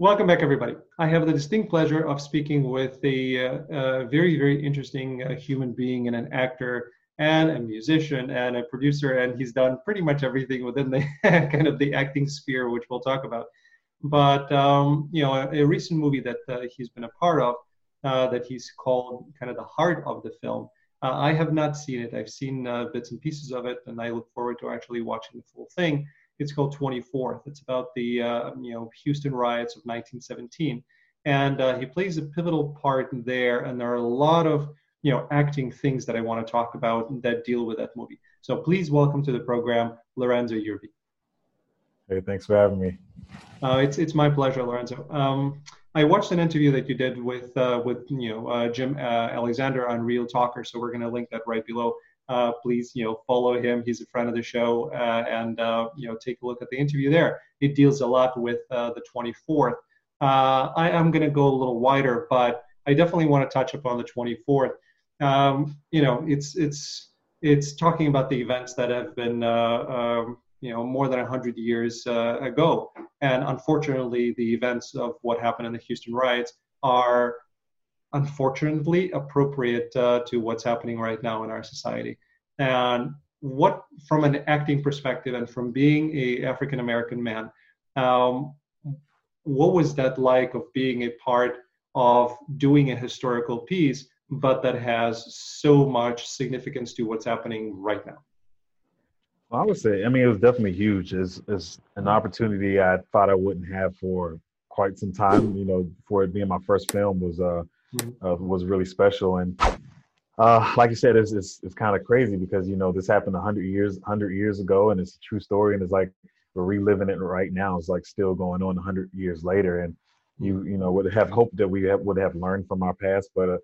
Welcome back, everybody. I have the distinct pleasure of speaking with a, uh, a very, very interesting uh, human being and an actor and a musician and a producer, and he's done pretty much everything within the kind of the acting sphere, which we'll talk about. But um, you know, a, a, recent movie that uh, he's been a part of, uh, that he's called kind of the heart of the film. Uh, I have not seen it. I've seen uh, bits and pieces of it, and I look forward to actually watching the full thing. It's called 24th. It's about the uh, you know Houston riots of 1917, and uh, he plays a pivotal part there. And there are a lot of you know acting things that I want to talk about that deal with that movie. So please welcome to the program Lorenzo Yerby. Hey, thanks for having me. Uh, it's it's my pleasure, Lorenzo. Um, I watched an interview that you did with uh, with you know uh, Jim uh, Alexander on Real Talker, so we're going to link that right below uh, please you know follow him. He's a friend of the show, uh, and uh, you know take a look at the interview there. It deals a lot with uh, the 24th. Uh, I am going to go a little wider, but I definitely want to touch upon the 24th. Um, you know, it's it's it's talking about the events that have been uh, um, you know more than 100 years ago, and unfortunately, the events of what happened in the Houston riots are unfortunately appropriate uh, to what's happening right now in our society. And what, from an acting perspective and from being a African American man, um, what was that like of being a part of doing a historical piece, but that has so much significance to what's happening right now? Well, I would say, I mean, it was definitely huge. It's, it's an opportunity I thought I wouldn't have for quite some time. You know, for it being my first film was uh. Uh, was really special. And uh, like you said, it's it's, it's kind of crazy because you know this happened hundred years hundred years ago, and it's a true story, and it's like we're reliving it right now. It's like still going on hundred years later, and you you know would have hoped that we have, would have learned from our past, but uh,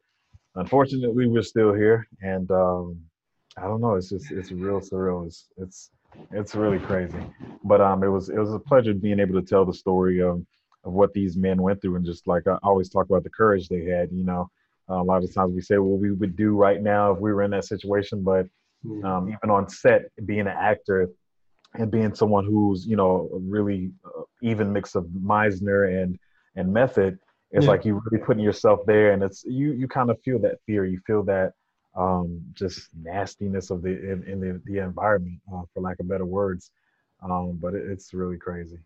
unfortunately we're still here, and um, I don't know. It's just it's real surreal. It's it's it's really crazy, but um, it was it was a pleasure being able to tell the story of of what these men went through and just like I always talk about the courage they had you know uh, a lot of times we say what we would do right now if we were in that situation but mm-hmm. um, even on set being an actor and being someone who's you know really uh, even mix of meisner and and method it's yeah. like you really putting yourself there and it's you you kind of feel that fear you feel that um, just nastiness of the in, in the, the environment uh, for lack of better words um, but it, it's really crazy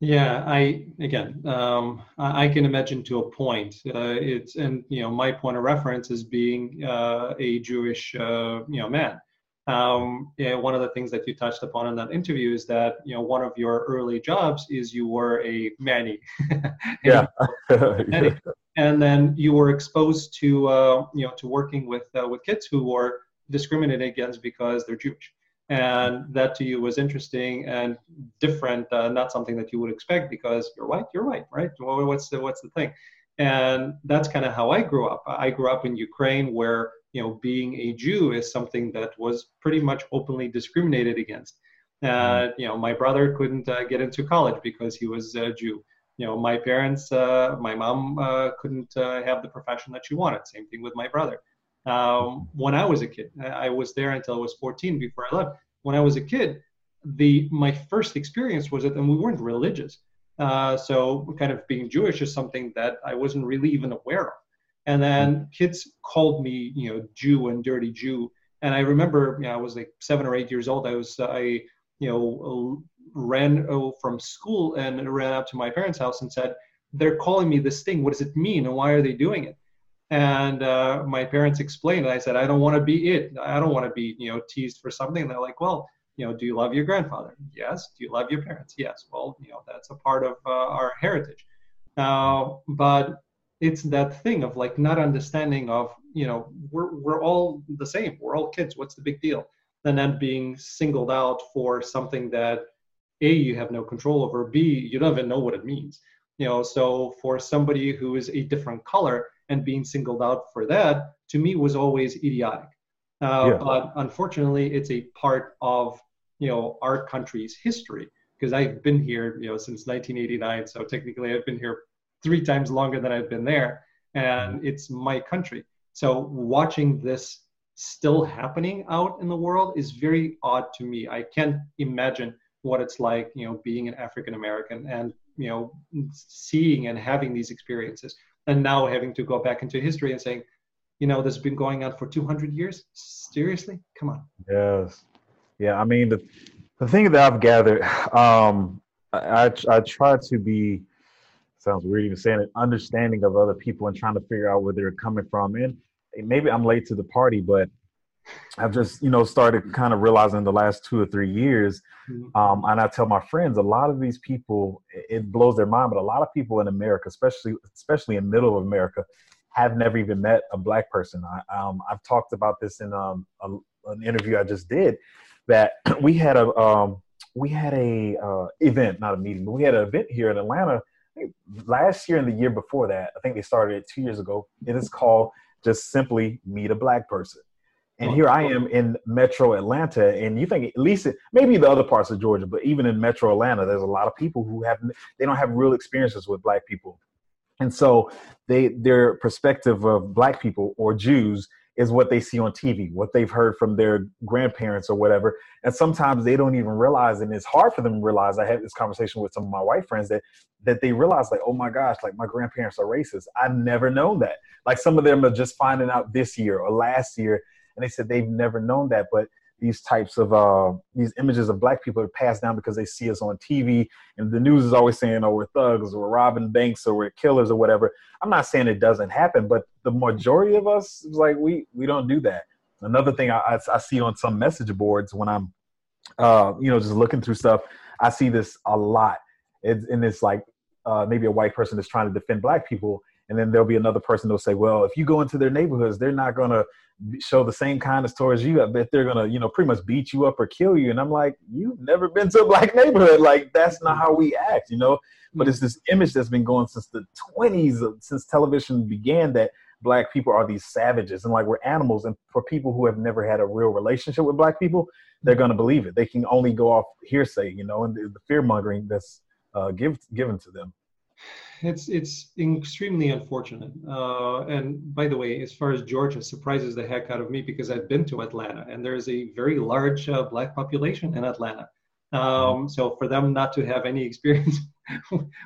yeah, I again, um, I, can imagine to a point. Uh, it's and you know my point of reference is being uh, a Jewish uh, you know man. Um, yeah, one of the things that you touched upon in that interview is that you know one of your early jobs is you were a manny. yeah. and then you were exposed to uh, you know to working with uh, with kids who were discriminated against because they're Jewish and that to you was interesting and different, uh, not something that you would expect because you're white, you're white, right? Well, what's the what's the thing? And that's kind of how I grew up. I grew up in Ukraine, where you know being a Jew is something that was pretty much openly discriminated against. Uh, you know, my brother couldn't uh, get into college because he was a Jew. You know, my parents, uh, my mom uh, couldn't uh, have the profession that she wanted. Same thing with my brother um, when I was a kid. I was there until I was 14 before I left. When I was a kid, the my first experience was that, and we weren't religious. Uh, so kind of being Jewish is something that I wasn't really even aware of. And then kids called me, you know, Jew and dirty Jew. And I remember, you know, I was like seven or eight years old. I was, I, you know, ran oh, from school and ran up to my parents' house and said, "They're calling me this thing. What does it mean? And why are they doing it?" And uh, my parents explained, and I said, I don't want to be it. I don't want to be, you know, teased for something. And they're like, well, you know, do you love your grandfather? Yes. Do you love your parents? Yes. Well, you know, that's a part of uh, our heritage. Uh, but it's that thing of like not understanding of, you know, we're, we're all the same. We're all kids. What's the big deal? And then being singled out for something that A, you have no control over, B, you don't even know what it means. You know, so for somebody who is a different color, and being singled out for that to me was always idiotic. Uh, yeah. But unfortunately, it's a part of you know our country's history because I've been here you know since 1989. So technically, I've been here three times longer than I've been there, and mm-hmm. it's my country. So watching this still happening out in the world is very odd to me. I can't imagine what it's like, you know, being an African American and you know seeing and having these experiences and now having to go back into history and saying you know this has been going on for 200 years? Seriously? Come on. Yes. Yeah i mean the the thing that i've gathered um i i, I try to be sounds weird even saying it understanding of other people and trying to figure out where they're coming from. And maybe i'm late to the party but I've just, you know, started kind of realizing the last two or three years. Mm-hmm. Um, and I tell my friends, a lot of these people, it blows their mind, but a lot of people in America, especially, especially in middle of America, have never even met a black person. I, um, I've talked about this in um, a, an interview I just did that we had a, um, we had a uh, event, not a meeting, but we had an event here in Atlanta last year and the year before that. I think they started it two years ago. It is called just simply meet a black person and oh, here I am in Metro Atlanta, and you think at least it, maybe the other parts of Georgia, but even in Metro Atlanta, there's a lot of people who have they don't have real experiences with Black people, and so they their perspective of Black people or Jews is what they see on TV, what they've heard from their grandparents or whatever, and sometimes they don't even realize, and it's hard for them to realize. I had this conversation with some of my white friends that that they realize like, oh my gosh, like my grandparents are racist. I've never known that. Like some of them are just finding out this year or last year and they said they've never known that, but these types of uh, these images of black people are passed down because they see us on TV, and the news is always saying, "Oh, we're thugs, or we're robbing banks, or we're killers, or whatever." I'm not saying it doesn't happen, but the majority of us, is like we we don't do that. Another thing I, I, I see on some message boards when I'm, uh, you know, just looking through stuff, I see this a lot. It's, and it's like uh, maybe a white person is trying to defend black people, and then there'll be another person that'll say, well, if you go into their neighborhoods, they're not going to show the same kindness towards you. I bet they're going to, you know, pretty much beat you up or kill you. And I'm like, you've never been to a black neighborhood. Like, that's not how we act, you know? But it's this image that's been going since the 20s, since television began, that black people are these savages and like we're animals. And for people who have never had a real relationship with black people, they're going to believe it. They can only go off hearsay, you know, and the, the fear mongering that's uh, give, given to them it's it's extremely unfortunate. Uh, and by the way, as far as Georgia, surprises the heck out of me because I've been to Atlanta, and there's a very large uh, black population in Atlanta. Um, so for them not to have any experience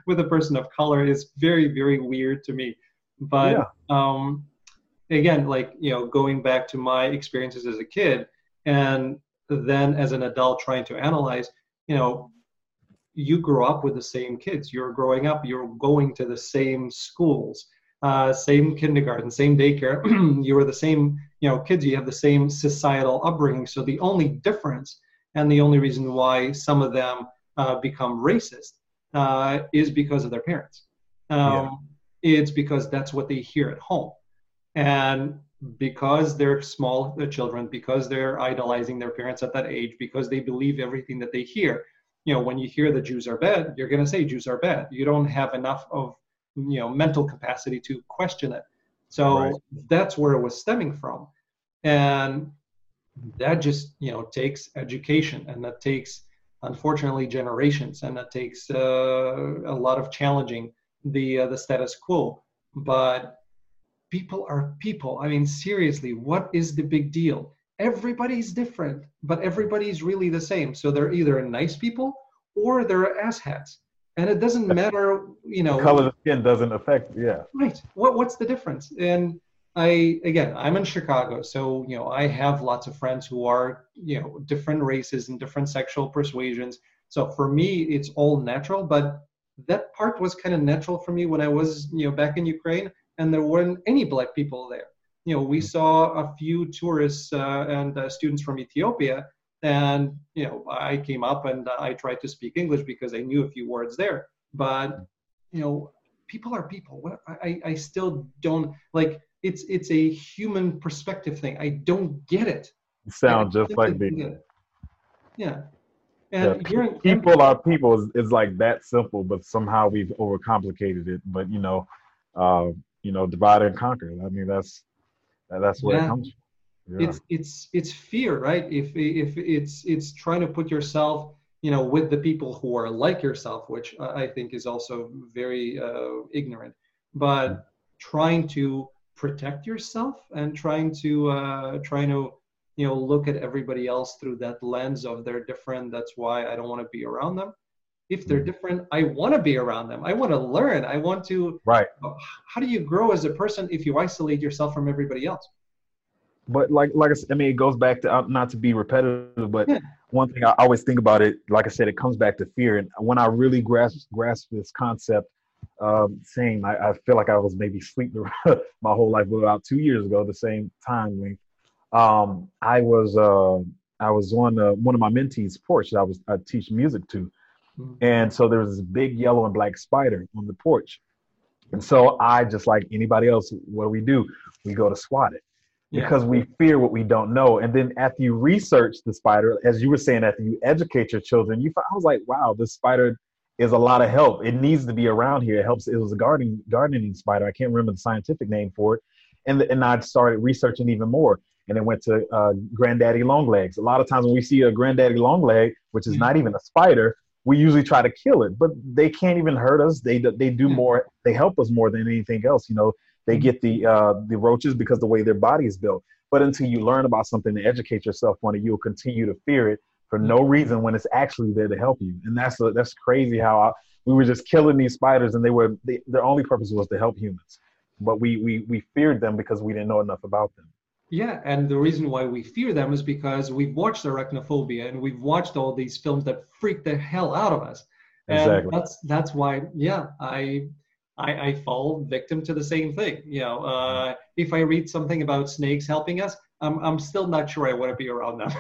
with a person of color is very very weird to me. But yeah. um, again, like you know, going back to my experiences as a kid, and then as an adult trying to analyze, you know, you grow up with the same kids. You're growing up, you're going to the same schools, uh, same kindergarten, same daycare. you are the same, you know, kids. You have the same societal upbringing. So the only difference and the only reason why some of them uh, become racist uh, is because of their parents. Um, yeah. It's because that's what they hear at home. And because they're small children, because they're idolizing their parents at that age, because they believe everything that they hear, you know, when you hear the Jews are bad, you're going to say Jews are bad. You don't have enough of, you know, mental capacity to question it. So right. that's where it was stemming from. And that just, you know, takes education and that takes, unfortunately, generations and that takes uh, a lot of challenging the, uh, the status quo. But people are people. I mean, seriously, what is the big deal? Everybody's different, but everybody's really the same. So they're either nice people or they're asshats. And it doesn't matter, you know. The color of skin doesn't affect, yeah. Right. What What's the difference? And I, again, I'm in Chicago, so, you know, I have lots of friends who are, you know, different races and different sexual persuasions. So for me, it's all natural, but that part was kind of natural for me when I was, you know, back in Ukraine and there weren't any black people there you know, we saw a few tourists uh, and uh, students from Ethiopia, and you know, I came up and I tried to speak English because I knew a few words there. But you know, people are people. I I still don't like. It's it's a human perspective thing. I don't get it. You sound just like me. Yeah. And yeah, people are people is, is, like that simple, but somehow we've overcomplicated it. But you know, uh, you know, divide and conquer. I mean, that's that's where yeah. it comes from. Yeah. It's it's it's fear, right? If if it's it's trying to put yourself, you know, with the people who are like yourself, which I think is also very uh, ignorant, but mm. trying to protect yourself and trying to uh, trying to you know look at everybody else through that lens of they're different. That's why I don't want to be around them. If they're different i want to be around them. I want to learn. I want to right. how do you grow as a person if you isolate yourself from everybody else? But like like I, said, I mean it goes back to uh, not to be repetitive but yeah. one thing i always think about it like i said it comes back to fear. And when i really grasp grasp this concept um, same I, I feel like i was maybe asleep my whole life but about two years ago the same time length um, i was uh, i was on uh, one of my mentees porch that i was i teach music to mm-hmm. and so there was this big yellow and black spider on the porch and so i just like anybody else what do we do we go to swat it because yeah. we fear what we don't know. And then after you research the spider, as you were saying, after you educate your children, you I was like, wow, this spider is a lot of help. It needs to be around here. It helps. It was a gardening gardening spider. I can't remember the scientific name for it. And and I started researching even more. And then went to uh, granddaddy longlegs. A lot of times when we see a granddaddy longleg, which is mm-hmm. not even a spider, we usually try to kill it. But they can't even hurt us. They they do mm-hmm. more. They help us more than anything else. You know, they get the uh, the roaches because the way their body is built. But until you learn about something and educate yourself on it, you'll continue to fear it for no reason when it's actually there to help you. And that's that's crazy how I, we were just killing these spiders, and they were they, their only purpose was to help humans. But we we we feared them because we didn't know enough about them. Yeah, and the reason why we fear them is because we've watched arachnophobia and we've watched all these films that freak the hell out of us. And exactly. that's that's why, yeah, I I, I fall victim to the same thing. You know, uh, if I read something about snakes helping us, I'm, I'm still not sure I want to be around them.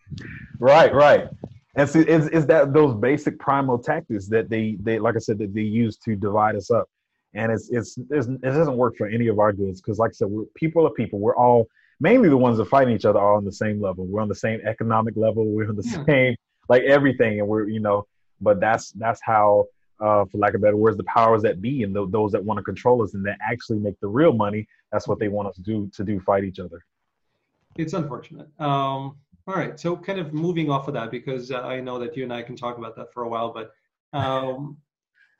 right, right. And is, is that those basic primal tactics that they, they, like I said, that they use to divide us up. And it's, it's, it's it doesn't work for any of our goods. Cause like I said, we're people are people. We're all mainly the ones that fighting each other are on the same level. We're on the same economic level. We're on the yeah. same, like everything. And we're, you know, but that's, that's how uh, for lack of better words, the powers that be and those that want to control us and that actually make the real money. That's what they want us to do to do fight each other. It's unfortunate. Um, all right, so kind of moving off of that because uh, I know that you and I can talk about that for a while, but um,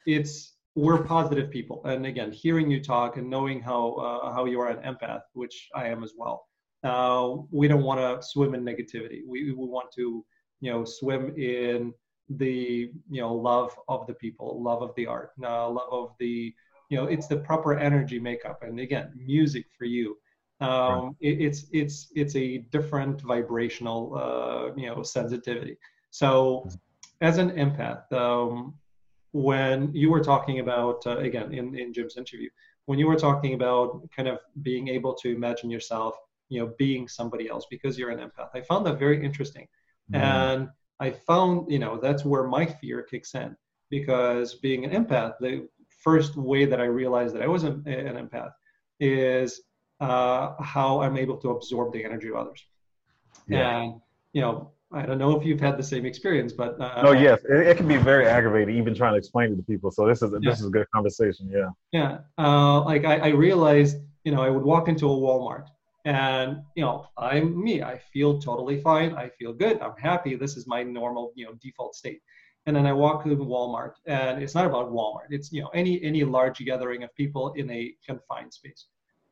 it's we're positive people, and again, hearing you talk and knowing how uh, how you are an empath, which I am as well. Uh, we don't want to swim in negativity. We, we want to, you know, swim in the you know love of the people love of the art uh, love of the you know it's the proper energy makeup and again music for you um, right. it, it's it's it's a different vibrational uh, you know sensitivity so as an empath um, when you were talking about uh, again in, in jim's interview when you were talking about kind of being able to imagine yourself you know being somebody else because you're an empath i found that very interesting mm. and I found, you know, that's where my fear kicks in because being an empath, the first way that I realized that I was an, an empath is uh, how I'm able to absorb the energy of others. Yeah. And, you know, I don't know if you've had the same experience, but uh, no, yes, it, it, can be very aggravating even trying to explain it to people. So this is yeah. this is a good conversation. Yeah. Yeah. Uh, like I, I realized, you know, I would walk into a Walmart and you know i'm me i feel totally fine i feel good i'm happy this is my normal you know default state and then i walk through walmart and it's not about walmart it's you know any any large gathering of people in a confined space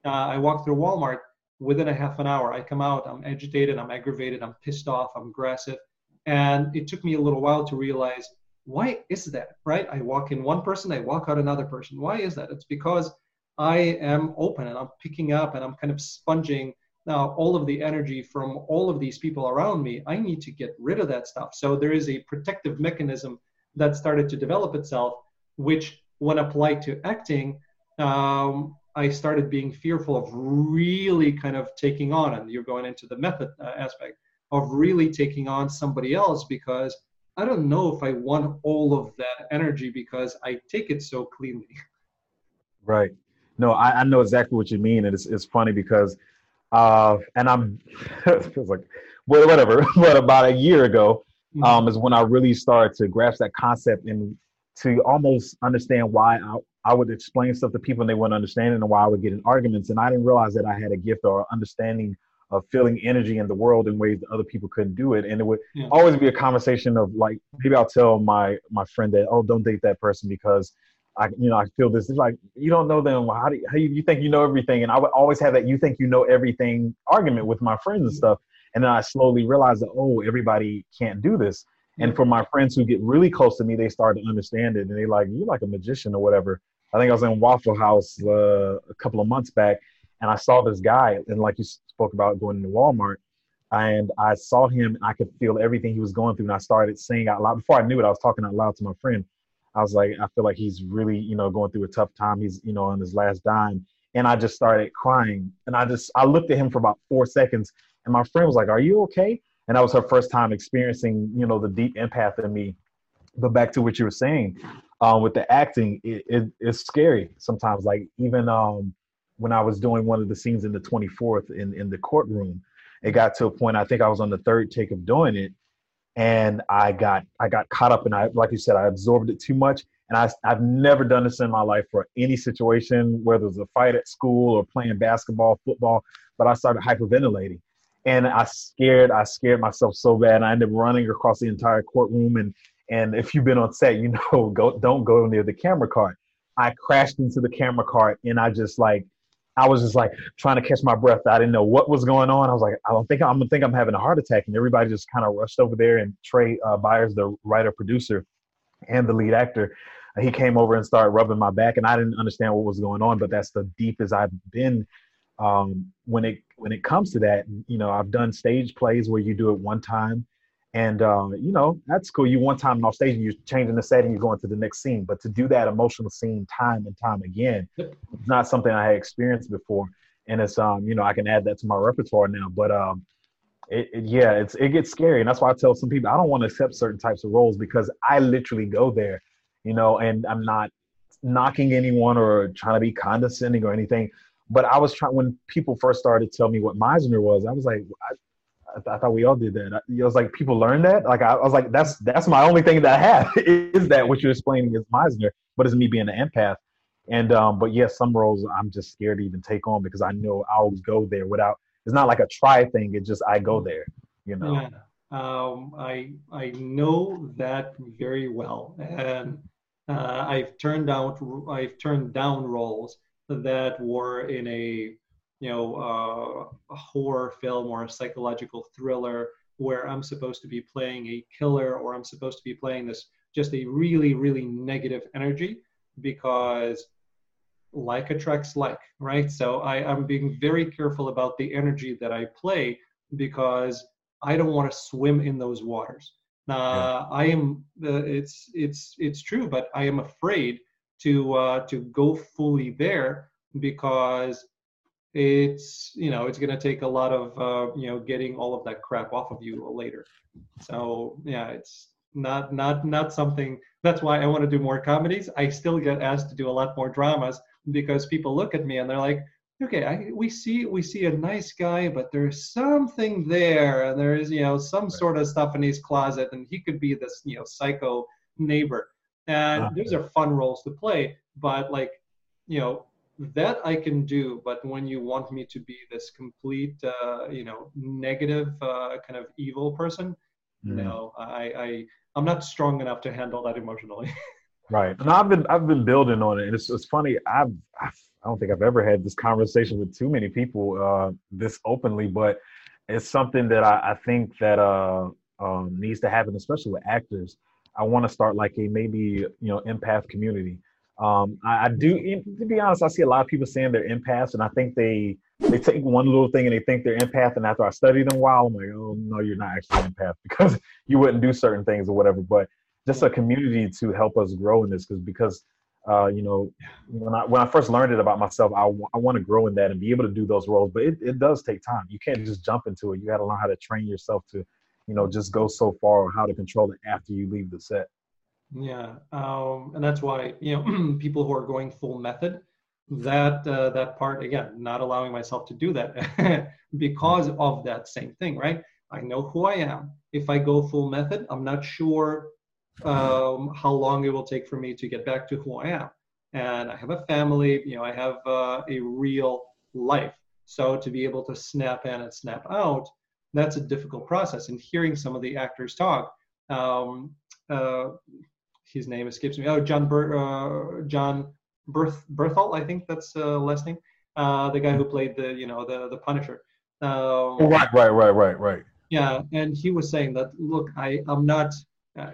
uh, i walk through walmart within a half an hour i come out i'm agitated i'm aggravated i'm pissed off i'm aggressive and it took me a little while to realize why is that right i walk in one person i walk out another person why is that it's because I am open and I'm picking up and I'm kind of sponging now all of the energy from all of these people around me. I need to get rid of that stuff. So there is a protective mechanism that started to develop itself, which, when applied to acting, um, I started being fearful of really kind of taking on, and you're going into the method uh, aspect of really taking on somebody else because I don't know if I want all of that energy because I take it so cleanly. Right no, I, I know exactly what you mean, and it's it's funny because, uh, and I'm it feels like, well, whatever. but about a year ago, mm-hmm. um, is when I really started to grasp that concept and to almost understand why I, I would explain stuff to people and they wouldn't understand it and why I would get in arguments. And I didn't realize that I had a gift or understanding of feeling energy in the world in ways that other people couldn't do it. And it would yeah. always be a conversation of like, maybe I'll tell my my friend that, oh, don't date that person because I, you know, I feel this. It's like you don't know them. How do you, how you, you think you know everything? And I would always have that "you think you know everything" argument with my friends and stuff. And then I slowly realized that oh, everybody can't do this. And for my friends who get really close to me, they start to understand it, and they like you're like a magician or whatever. I think I was in Waffle House uh, a couple of months back, and I saw this guy, and like you spoke about going into Walmart, and I saw him, I could feel everything he was going through, and I started saying out loud. Before I knew it, I was talking out loud to my friend. I was like, I feel like he's really, you know, going through a tough time. He's, you know, on his last dime, and I just started crying, and I just, I looked at him for about four seconds, and my friend was like, "Are you okay?" And that was her first time experiencing, you know, the deep empath in me. But back to what you were saying, um, with the acting, it, it, it's scary sometimes. Like even um, when I was doing one of the scenes in the 24th in in the courtroom it got to a point i think i was on the third take of doing it and i got i got caught up and i like you said i absorbed it too much and I, i've never done this in my life for any situation whether it's a fight at school or playing basketball football but i started hyperventilating and i scared i scared myself so bad i ended up running across the entire courtroom and and if you've been on set you know go don't go near the camera cart i crashed into the camera cart and i just like I was just like trying to catch my breath. I didn't know what was going on. I was like, I don't think I'm gonna think I'm having a heart attack. And everybody just kind of rushed over there. And Trai uh, Byers, the writer, producer, and the lead actor, he came over and started rubbing my back. And I didn't understand what was going on. But that's the deepest I've been um, when it when it comes to that. You know, I've done stage plays where you do it one time, and uh, you know, that's cool. You one time off stage and you're changing the setting, you're going to the next scene. But to do that emotional scene time and time again, it's not something I had experienced before. And it's um, you know, I can add that to my repertoire now. But um, it, it, yeah, it's it gets scary, and that's why I tell some people I don't want to accept certain types of roles because I literally go there, you know, and I'm not knocking anyone or trying to be condescending or anything. But I was trying when people first started to tell me what Meisner was, I was like, I, I, th- I, thought we all did that. I, was like, people learn that. Like I, I, was like, that's that's my only thing that I have is that what you're explaining is Meisner, but it's me being an empath. And um, but yes, some roles I'm just scared to even take on because I know I'll go there without. It's not like a try thing. It's just I go there. You know. Yeah. Um, I I know that very well, and uh, I've turned down I've turned down roles that were in a you know, uh, a horror film or a psychological thriller where I'm supposed to be playing a killer or I'm supposed to be playing this just a really, really negative energy because like attracts like, right? So I, I'm being very careful about the energy that I play because I don't want to swim in those waters. Uh, yeah. I am. Uh, it's it's it's true, but I am afraid to uh, to go fully there because it's you know it's going to take a lot of uh, you know getting all of that crap off of you later. So yeah it's not not not something that's why i want to do more comedies. I still get asked to do a lot more dramas because people look at me and they're like okay I, we see we see a nice guy but there's something there and there's you know some right. sort of stuff in his closet and he could be this you know psycho neighbor and uh-huh. those are fun roles to play but like you know that I can do, but when you want me to be this complete, uh, you know, negative uh, kind of evil person, mm. no, I, I, I'm not strong enough to handle that emotionally. right, and I've been, I've been building on it, and it's, it's funny. I've, I've, I don't think I've ever had this conversation with too many people uh, this openly, but it's something that I, I think that uh, um, needs to happen, especially with actors. I want to start like a maybe you know empath community um, I, I, do, to be honest, I see a lot of people saying they're empaths, and I think they they take one little thing and they think they're empath. And after I study them a while, I'm like, oh no, you're not actually empath because you wouldn't do certain things or whatever. But just a community to help us grow in this, because because uh, you know, when I when I first learned it about myself, I, w- I want to grow in that and be able to do those roles. But it, it does take time. You can't just jump into it. You got to learn how to train yourself to, you know, just go so far on how to control it after you leave the set. Yeah, um, and that's why you know people who are going full method, that uh, that part again, not allowing myself to do that because of that same thing, right? I know who I am. If I go full method, I'm not sure um, how long it will take for me to get back to who I am. And I have a family, you know, I have uh, a real life. So to be able to snap in and snap out, that's a difficult process. And hearing some of the actors talk, um, uh, his name escapes me. Oh, John Ber, uh, John Berth Berthal, I think that's uh, last name. Uh, the guy who played the you know the the Punisher. Oh, right, right, right, right, right. Yeah, and he was saying that look, I I'm not uh,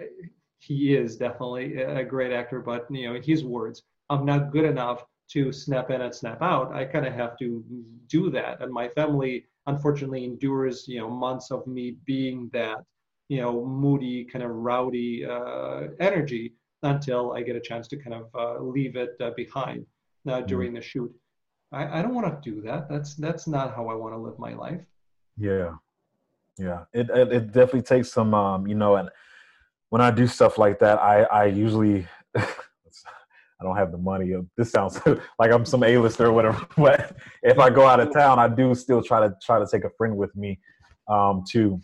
he is definitely a great actor, but you know his words, I'm not good enough to snap in and snap out. I kind of have to do that, and my family unfortunately endures you know months of me being that you know moody kind of rowdy uh, energy until I get a chance to kind of uh, leave it uh, behind uh, mm-hmm. during the shoot. I, I don't want to do that. That's that's not how I want to live my life. Yeah, yeah. It it, it definitely takes some um, you know, and when I do stuff like that, I I usually I don't have the money. This sounds like I'm some A-lister or whatever. But if I go out of town, I do still try to try to take a friend with me um, to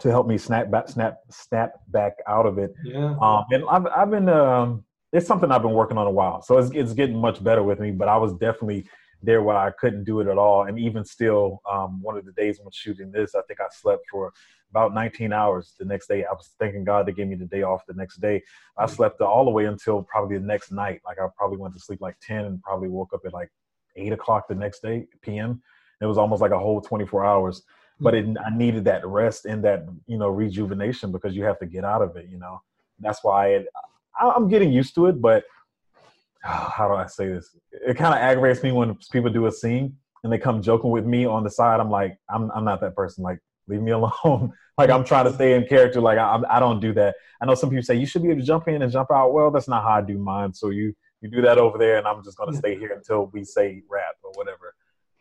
to help me snap back snap snap back out of it. Yeah. Um, and I've I've been um, it's something I've been working on a while, so it's it's getting much better with me. But I was definitely there where I couldn't do it at all, and even still, um, one of the days when shooting this, I think I slept for about 19 hours the next day. I was thanking God to give me the day off the next day. I mm-hmm. slept all the way until probably the next night. Like I probably went to sleep like 10 and probably woke up at like eight o'clock the next day PM. It was almost like a whole 24 hours but it, I needed that rest and that you know rejuvenation because you have to get out of it. You know, that's why it, I, I'm getting used to it. But how do I say this? It kind of aggravates me when people do a scene and they come joking with me on the side. I'm like, I'm I'm not that person. Like, leave me alone. like I'm trying to stay in character. Like I I don't do that. I know some people say you should be able to jump in and jump out. Well, that's not how I do mine. So you you do that over there, and I'm just gonna stay here until we say wrap or whatever.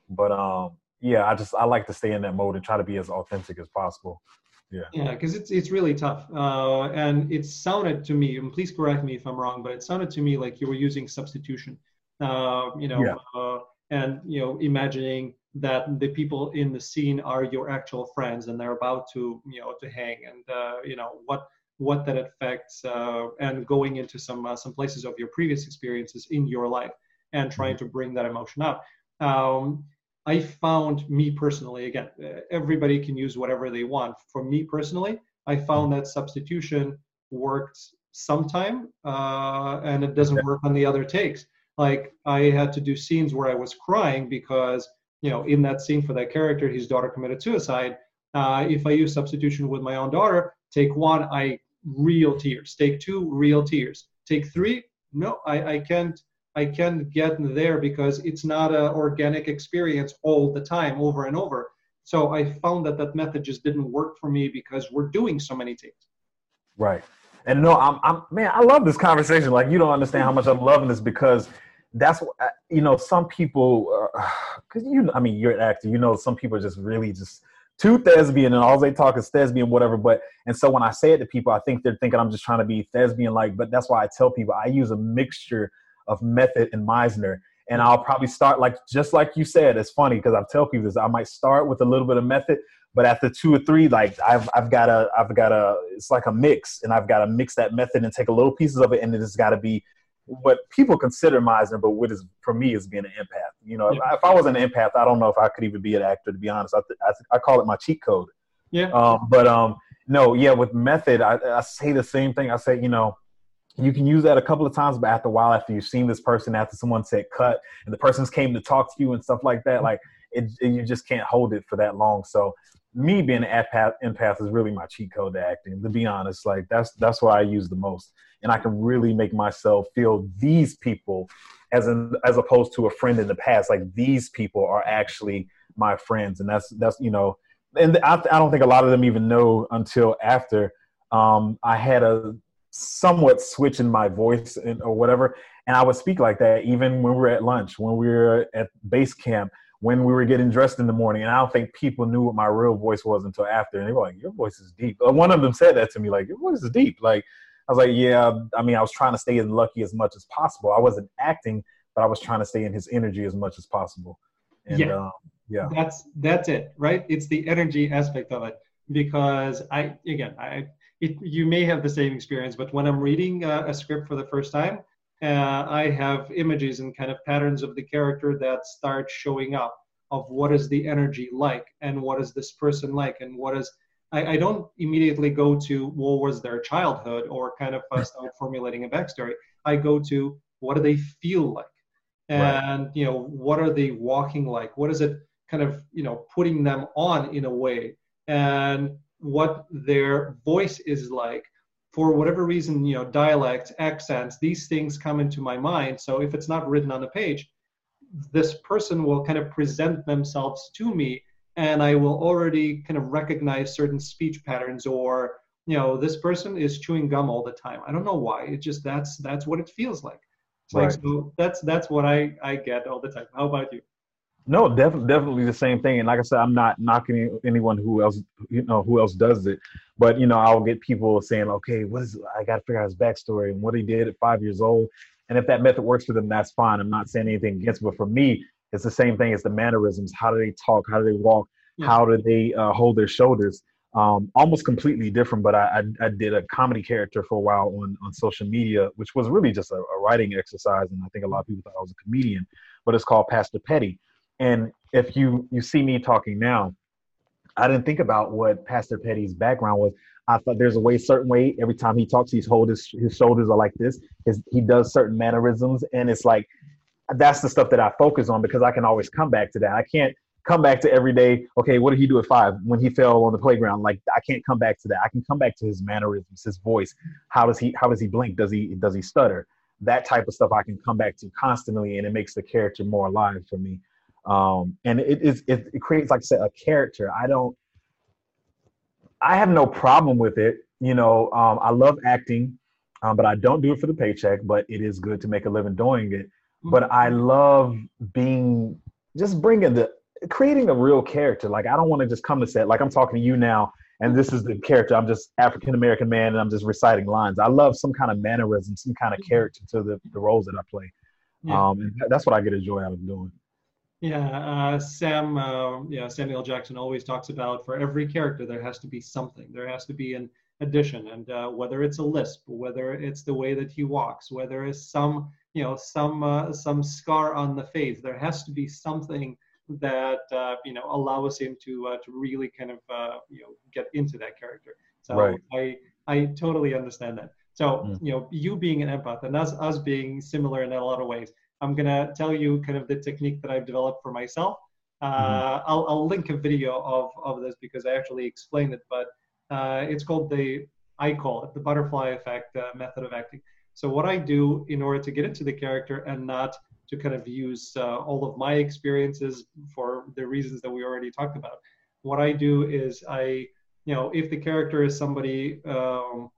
But um, yeah, I just I like to stay in that mode and try to be as authentic as possible. Yeah. Yeah, because it's it's really tough, uh, and it sounded to me, and please correct me if I'm wrong, but it sounded to me like you were using substitution. Uh, you know, yeah. uh, and you know, imagining that the people in the scene are your actual friends and they're about to you know to hang, and uh, you know what what that affects, uh, and going into some uh, some places of your previous experiences in your life and trying mm-hmm. to bring that emotion up. Um, I found me personally, again, everybody can use whatever they want. For me personally, I found that substitution worked sometime uh, and it doesn't work on the other takes. Like I had to do scenes where I was crying because, you know, in that scene for that character, his daughter committed suicide. Uh, if I use substitution with my own daughter, take one, I real tears. Take two, real tears. Take three, no, I, I can't I can get there because it's not an organic experience all the time, over and over. So I found that that method just didn't work for me because we're doing so many things. Right. And no, I'm, I'm, man, I love this conversation. Like you don't understand how much I'm loving this because that's what, uh, you know, some people, uh, cause you, I mean, you're an actor, you know, some people are just really just too thespian and all they talk is thespian, whatever. But, and so when I say it to people, I think they're thinking I'm just trying to be thespian like, but that's why I tell people I use a mixture of Method and Meisner. And I'll probably start like just like you said. It's funny because I tell people this. I might start with a little bit of Method, but after two or three, like I've I've got a I've got a it's like a mix, and I've got to mix that method and take a little pieces of it, and it's got to be what people consider Meisner, but what is for me is being an empath. You know, yeah. if, I, if, I was an empath, I don't know if I could even be an actor. To be honest, I I, I call it my cheat code. Yeah. Um, but um, no, yeah, with method, I, I say the same thing. I say, you know, you can use that a couple of times, but after a while, after you've seen this person, after someone said cut, and the person's came to talk to you and stuff like that, like it, it, you just can't hold it for that long. So me being an empath, empath is really my cheat code to acting. To be honest, like that's that's what I use the most, and I can really make myself feel these people as an as opposed to a friend in the past. Like these people are actually my friends, and that's that's you know, and I, I don't think a lot of them even know until after. Um, I had a somewhat switching my voice and, or whatever. And I would speak like that even when we were at lunch, when we were at base camp, when we were getting dressed in the morning. And I don't think people knew what my real voice was until after. And they were like, Your voice is deep. One of them said that to me, like, Your voice is deep. Like, I was like, Yeah, I mean, I was trying to stay as lucky as much as possible. I wasn't acting, but I was trying to stay in his energy as much as possible. And, yeah. Um, yeah. That's that's it, right? It's the energy aspect of it. Because I again I it, you may have the same experience, but when I'm reading uh, a script for the first time, uh, I have images and kind of patterns of the character that start showing up of what is the energy like and what is this person like and what is I, I don't immediately go to what was their childhood or kind of uh, start formulating a backstory. I go to what do they feel like and right. you know what are they walking like what is it kind of you know putting them on in a way and what their voice is like for whatever reason, you know, dialects, accents, these things come into my mind. So if it's not written on the page, this person will kind of present themselves to me and I will already kind of recognize certain speech patterns or you know this person is chewing gum all the time. I don't know why. It just that's that's what it feels like. It's right. like so that's that's what I I get all the time. How about you? No, definitely, definitely the same thing. And like I said, I'm not knocking anyone who else, you know, who else does it. But you know, I'll get people saying, "Okay, what is? I got to figure out his backstory and what he did at five years old." And if that method works for them, that's fine. I'm not saying anything against. It. But for me, it's the same thing as the mannerisms. How do they talk? How do they walk? Yeah. How do they uh, hold their shoulders? Um, almost completely different. But I, I, I, did a comedy character for a while on, on social media, which was really just a, a writing exercise. And I think a lot of people thought I was a comedian. But it's called Pastor Petty and if you you see me talking now, I didn't think about what Pastor Petty's background was. I thought there's a way, certain way. Every time he talks, he's hold his his shoulders are like this. His he does certain mannerisms, and it's like that's the stuff that I focus on because I can always come back to that. I can't come back to every day. Okay, what did he do at five when he fell on the playground? Like I can't come back to that. I can come back to his mannerisms, his voice. How does he how does he blink? Does he does he stutter? That type of stuff I can come back to constantly, and it makes the character more alive for me um, and it is it, it, creates like I said a character. I don't. I have no problem with it. You know, um, I love acting, um, but I don't do it for the paycheck. But it is good to make a living doing it. Mm-hmm. But I love being just bringing the creating a real character. Like I don't want to just come to set. Like I'm talking to you now, and this is the character. I'm just African American man, and I'm just reciting lines. I love some kind of mannerism, some kind of mm-hmm. character to the the roles that I play. Yeah. Um, and that's what I get a joy out of doing. Yeah, uh, Sam, uh, yeah, Samuel Jackson always talks about for every character there has to be something. There has to be an addition, and uh, whether it's a lisp, whether it's the way that he walks, whether it's some, you know, some uh, some scar on the face, there has to be something that uh, you know allows him to uh, to really kind of you know get into that character. So right. I I totally understand that. So mm. you know, you being an empath and us us being similar in a lot of ways I'm going to tell you kind of the technique that I've developed for myself. Uh, mm-hmm. I'll, I'll, link a video of, of this because I actually explained it, but uh, it's called the, I call it the butterfly effect uh, method of acting. So what I do in order to get into the character and not to kind of use uh, all of my experiences for the reasons that we already talked about, what I do is I, you know, if the character is somebody um,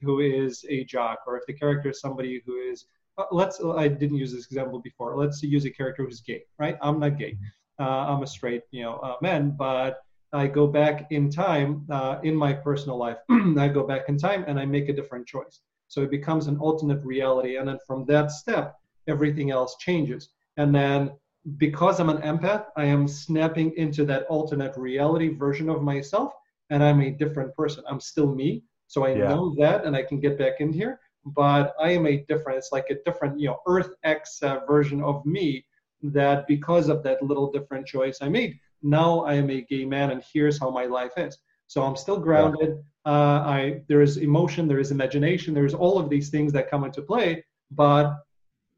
who is a jock, or if the character is somebody who is let's I didn't use this example before. Let's use a character who's gay, right? I'm not gay. Uh, I'm a straight, you know, uh, man. But I go back in time uh, in my personal life. I go back in time and I make a different choice. So it becomes an alternate reality, and then from that step, everything else changes. And then because I'm an empath, I am snapping into that alternate reality version of myself, and I'm a different person. I'm still me, so I yeah. know that, and I can get back in here but I am a different, it's like a different, you know, Earth X uh, version of me that because of that little different choice I made, now I am a gay man and here's how my life is. So I'm still grounded. Uh, I there is emotion, there is imagination, there's all of these things that come into play, but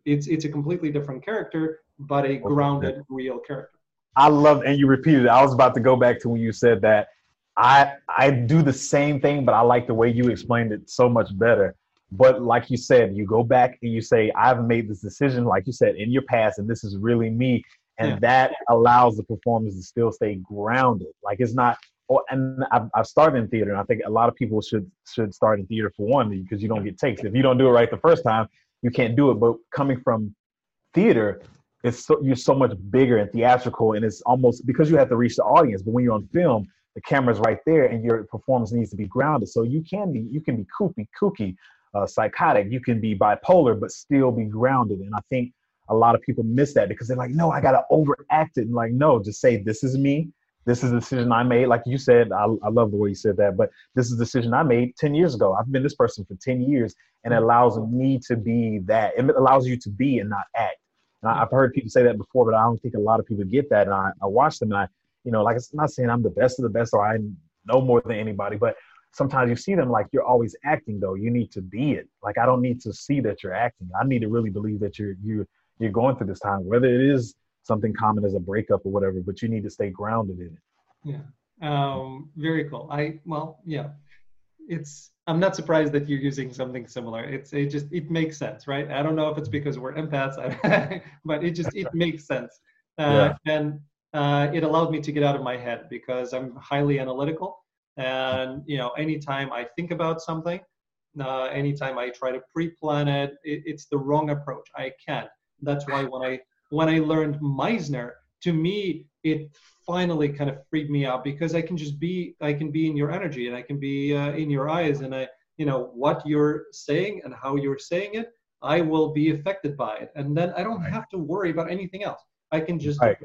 it's it's a completely different character, but a grounded, real character. I love and you repeated it. I was about to go back to when you said that. I I do the same thing, but I like the way you explained it so much better. But like you said, you go back and you say, I've made this decision, like you said, in your past, and this is really me. And yeah. that allows the performance to still stay grounded. Like it's not, oh, and I've, I've started in theater, and I think a lot of people should should start in theater for one because you don't get takes. If you don't do it right the first time, you can't do it. But coming from theater, it's so, you're so much bigger and theatrical, and it's almost because you have to reach the audience. But when you're on film, the camera's right there, and your performance needs to be grounded. So you can be you can be kooky, kooky, uh, psychotic. You can be bipolar, but still be grounded. And I think a lot of people miss that because they're like, no, I got to overact it. And like, no, just say, this is me. This is the decision I made. Like you said, I, I love the way you said that, but this is the decision I made 10 years ago. I've been this person for 10 years and it allows me to be that. It allows you to be and not act. And I, have heard people say that before, but I don't think a lot of people get that. And I, I watch them and I, you know, like it's not saying I'm the best of the best or I know more than anybody, but sometimes you see them like you're always acting though you need to be it like i don't need to see that you're acting i need to really believe that you're you you're going through this time whether it is something common as a breakup or whatever but you need to stay grounded in it yeah um very cool i well yeah it's I'm not surprised that you're using something similar. It's it just it makes sense, right? I don't know if it's because we're empaths, but it just it makes sense. Uh, yeah. And uh, it allowed me to get out of my head because I'm highly analytical, and you know, anytime I think about something, uh, anytime I try to pre-plan it, it, it's the wrong approach. I can't. That's why when I when I learned Meisner, to me it finally kind of freed me out because I can just be I can be in your energy and I can be uh, in your eyes and I you know what you're saying and how you're saying it I will be affected by it and then I don't have to worry about anything else I can just right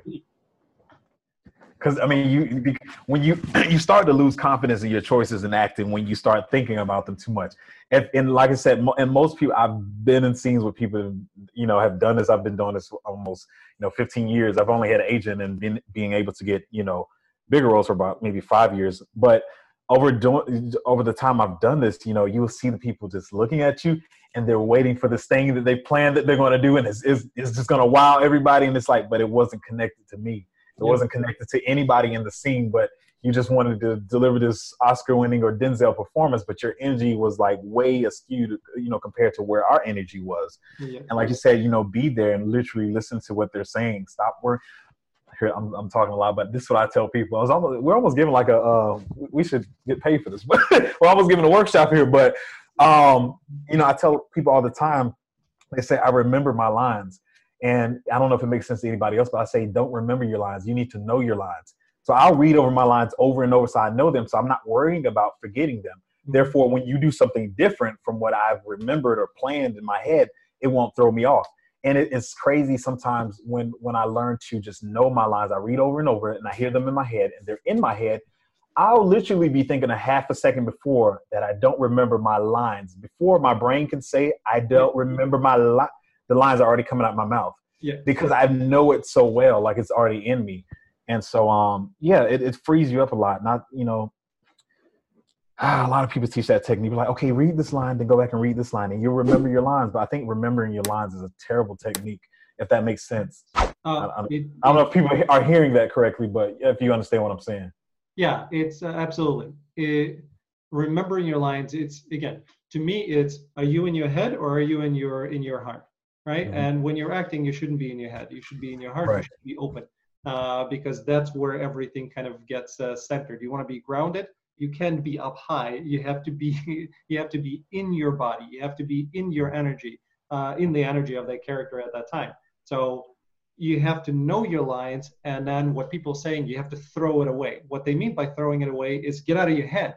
because I mean, you when you you start to lose confidence in your choices in acting when you start thinking about them too much. And, and like I said, and most people, I've been in scenes where people, you know, have done this. I've been doing this almost, you know, 15 years. I've only had an agent and been being able to get, you know, bigger roles for about maybe five years. But over doing over the time I've done this, you know, you will see the people just looking at you and they're waiting for this thing that they planned that they're going to do, and it's, it's, it's just going to wow everybody. And it's like, but it wasn't connected to me it yeah. wasn't connected to anybody in the scene, but you just wanted to deliver this Oscar-winning or Denzel performance, but your energy was like way askew, you know, compared to where our energy was. Yeah. And like you said, you know, be there and literally listen to what they're saying. Stop work. Here, I'm, I'm talking a lot, but this is what I tell people. I was almost, we're almost giving like a, uh, we should get paid for this, but we're almost giving a workshop here. But, um, you know, I tell people all the time, they say, I remember my lines. And I don't know if it makes sense to anybody else, but I say don't remember your lines. You need to know your lines. So I'll read over my lines over and over so I know them. So I'm not worrying about forgetting them. Mm-hmm. Therefore, when you do something different from what I've remembered or planned in my head, it won't throw me off. And it, it's crazy sometimes when when I learn to just know my lines. I read over and over and I hear them in my head and they're in my head. I'll literally be thinking a half a second before that I don't remember my lines. Before my brain can say I don't remember my li- the lines are already coming out my mouth. Yeah. Because I know it so well, like it's already in me. And so um yeah, it, it frees you up a lot. Not, you know, a lot of people teach that technique. Like, okay, read this line, then go back and read this line, and you'll remember your lines. But I think remembering your lines is a terrible technique, if that makes sense. Uh, I, I, it, I, don't know if people are hearing that correctly, but if you understand what I'm saying. Yeah, it's uh, absolutely. It, remembering your lines. It's again, to me, it's are you in your head or are you in your in your heart? Right? Mm-hmm. And when you're acting, you shouldn't be in your head. You should be in your heart. Right. You should be open uh, because that's where everything kind of gets uh, centered. You want to be grounded. You can't be up high. You have to be. you have to be in your body. You have to be in your energy, uh, in the energy of that character at that time. So you have to know your lines, and then what people are saying, you have to throw it away. What they mean by throwing it away is get out of your head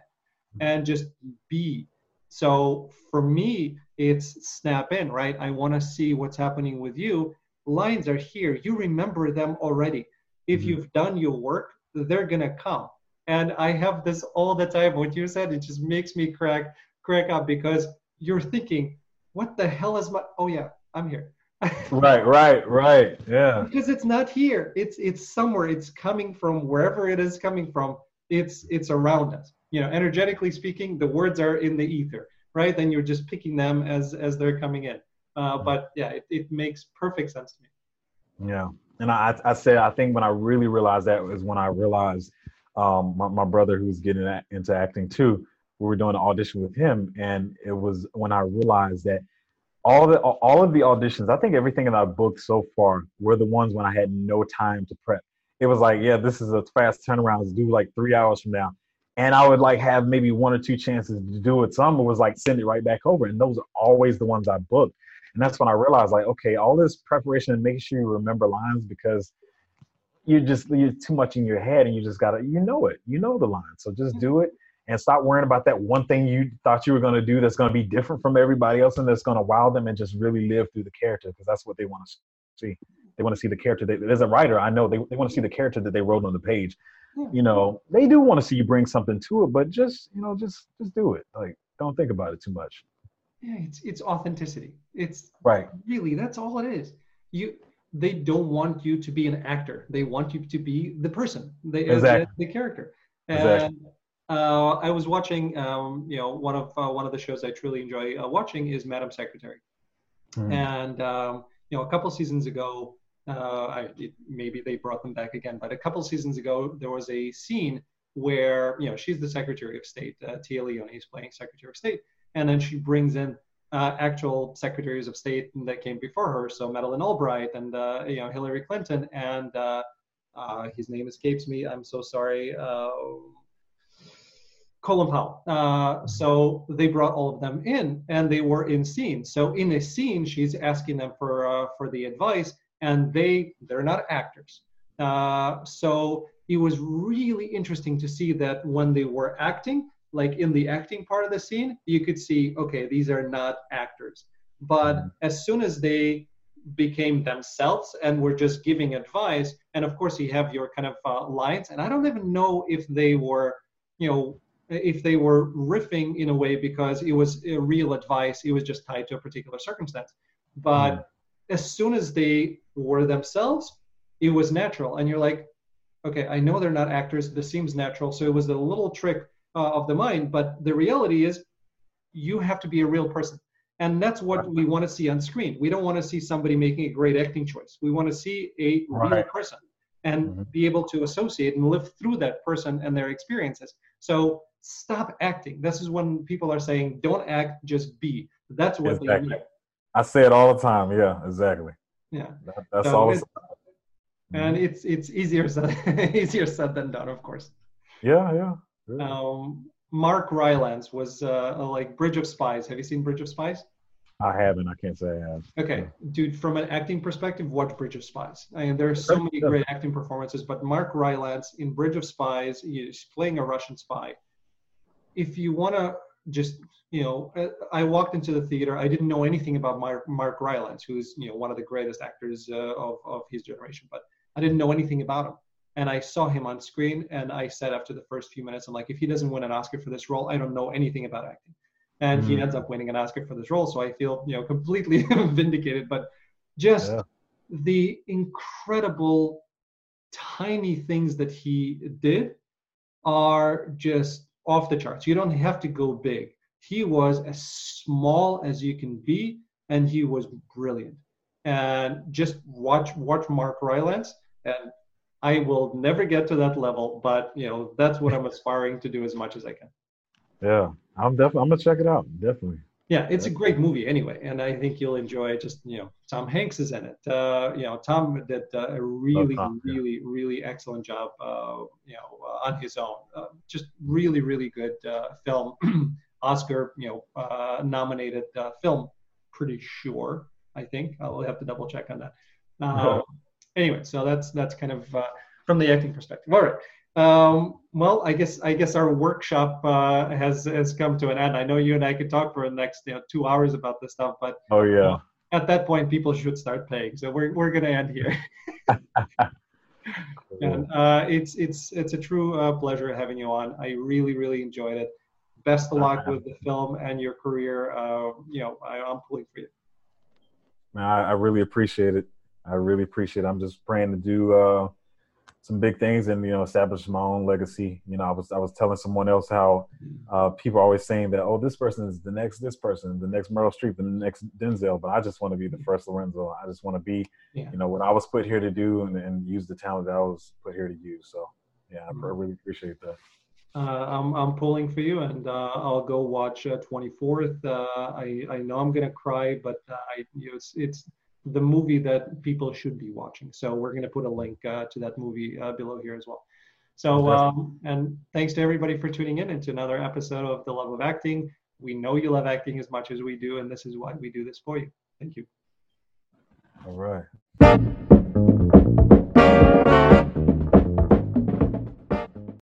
and just be. So for me, it's snap in, right? I want to see what's happening with you. Lines are here. You remember them already. If mm-hmm. you've done your work, they're going to come. And I have this all the time. What you said, it just makes me crack crack up because you're thinking, what the hell is my oh yeah, I'm here. right, right, right. Yeah. Because it's not here. It's it's somewhere. It's coming from wherever it is coming from. It's it's around us. You know, energetically speaking, the words are in the ether right? Then you're just picking them as as they're coming in. Uh, mm-hmm. but yeah, it, it makes perfect sense to me. Yeah, and I I said I think when I really realized that was when I realized um, my my brother who's getting into acting too. We were doing an audition with him, and it was when I realized that all the all of the auditions, I think everything in our book so far were the ones when I had no time to prep. It was like, yeah, this is a fast turnaround. Let's do like three hours from now and I would like have maybe one or two chances to do it. Some was like send it right back over, and those are always the ones I booked. And that's when I realized like, okay, all this preparation and making sure you remember lines because you're just you're too much in your head, and you just gotta you know it, you know the line, so just do it and stop worrying about that one thing you thought you were going to do that's going to be different from everybody else and that's going to wow them and just really live through the character because that's what they want to see. They want to see the character. They, as a writer, I know they, they want to see the character that they wrote on the page you know, they do want to see you bring something to it, but just, you know, just just do it. Like, don't think about it too much. Yeah, it's it's authenticity. It's right. Really, that's all it is. You they don't want you to be an actor. They want you to be the person, the, uh, exactly. the, the, character. And exactly. uh, I was watching, um, you know, one of uh, one of the shows I truly enjoy uh, watching is Madam Secretary, mm. and um, you know, a couple seasons ago, uh, I, it, maybe they brought them back again, but a couple seasons ago, there was a scene where you know she's the Secretary of State. Uh, Téa Leoni is playing Secretary of State, and then she brings in uh, actual secretaries of state that came before her. So Madeleine Albright and uh, you know Hillary Clinton and uh, uh his name escapes me. I'm so sorry. Uh, Colin Powell. Uh, so they brought all of them in, and they were in scene. So in a scene, she's asking them for for the advice, and they they're not actors. so it was really interesting to see that when they were acting, like in the acting part of the scene, you could see, okay, these are not actors. But mm-hmm. as soon as they became themselves and were just giving advice, and of course you have your kind of uh, lines, and I don't even know if they were, you know, if they were riffing in a way because it was a real advice, it was just tied to a particular circumstance. But mm. as soon as they were themselves, it was natural, and you're like, okay, I know they're not actors. This seems natural. So it was a little trick uh, of the mind. But the reality is, you have to be a real person. And that's what we want to see on screen. We don't want to see somebody making a great acting choice. We want to see a right. real person and mm-hmm. be able to associate and live through that person and their experiences. So stop acting. This is when people are saying, don't act, just be. That's what exactly. they mean. I say it all the time. Yeah, exactly. Yeah. That, that's so all. It's, and it's it's easier said easier said than done, of course. Yeah, yeah. Um, Mark Rylance was uh, like Bridge of Spies. Have you seen Bridge of Spies? I haven't. I can't say I have. Okay, dude. From an acting perspective, watch Bridge of Spies. I mean, there are so many great acting performances, but Mark Rylance in Bridge of Spies is playing a Russian spy. If you want to just, you know, uh, I walked into the theater. I didn't know anything about Mark, Mark Rylance, who's you know one of the greatest actors uh, of of his generation, but I didn't know anything about him and I saw him on screen, and I said after the first few minutes, I'm like, if he doesn't win an Oscar for this role, I don't know anything about acting. And mm-hmm. he ends up winning an Oscar for this role, so I feel you know completely vindicated. But just yeah. the incredible tiny things that he did are just off the charts. You don't have to go big. He was as small as you can be, and he was brilliant. And just watch watch Mark Rylance and I will never get to that level, but you know that's what I'm aspiring to do as much as I can. Yeah, I'm definitely. I'm gonna check it out. Definitely. Yeah, it's a great movie anyway, and I think you'll enjoy it. Just you know, Tom Hanks is in it. Uh, you know, Tom did uh, a really, Tom, really, yeah. really excellent job. Uh, you know, uh, on his own, uh, just really, really good uh, film. Oscar, you know, nominated film. Pretty sure. I think I'll have to double check on that. Um, anyway, so that's that's kind of uh, from the acting perspective. All right. Um, well, I guess I guess our workshop uh, has has come to an end. I know you and I could talk for the next you know, two hours about this stuff, but oh yeah, at that point people should start paying. So we're we're gonna end here. and uh, it's it's it's a true uh, pleasure having you on. I really really enjoyed it. Best of luck with the film and your career. Uh, you know, I, am pulling for you. I, I really appreciate it. I really appreciate it. I'm just praying to do uh, some big things and you know establish my own legacy. You know, I was I was telling someone else how uh, people are always saying that oh this person is the next this person, the next Meryl Streep, the next Denzel, but I just want to be the first Lorenzo. I just want to be yeah. you know what I was put here to do and, and, use the talent that I was put here to use. So yeah, I, mm-hmm. really appreciate that. Uh, I'm I'm pulling for you, and uh, I'll go watch uh, 24th. Uh, I I know I'm gonna cry, but uh, I you know, it's it's the movie that people should be watching. So we're going to put a link uh, to that movie uh, below here as well. So, um, and thanks to everybody for tuning in into another episode of The Love of Acting. We know you love acting as much as we do, and this is why we do this for you. Thank you. All right.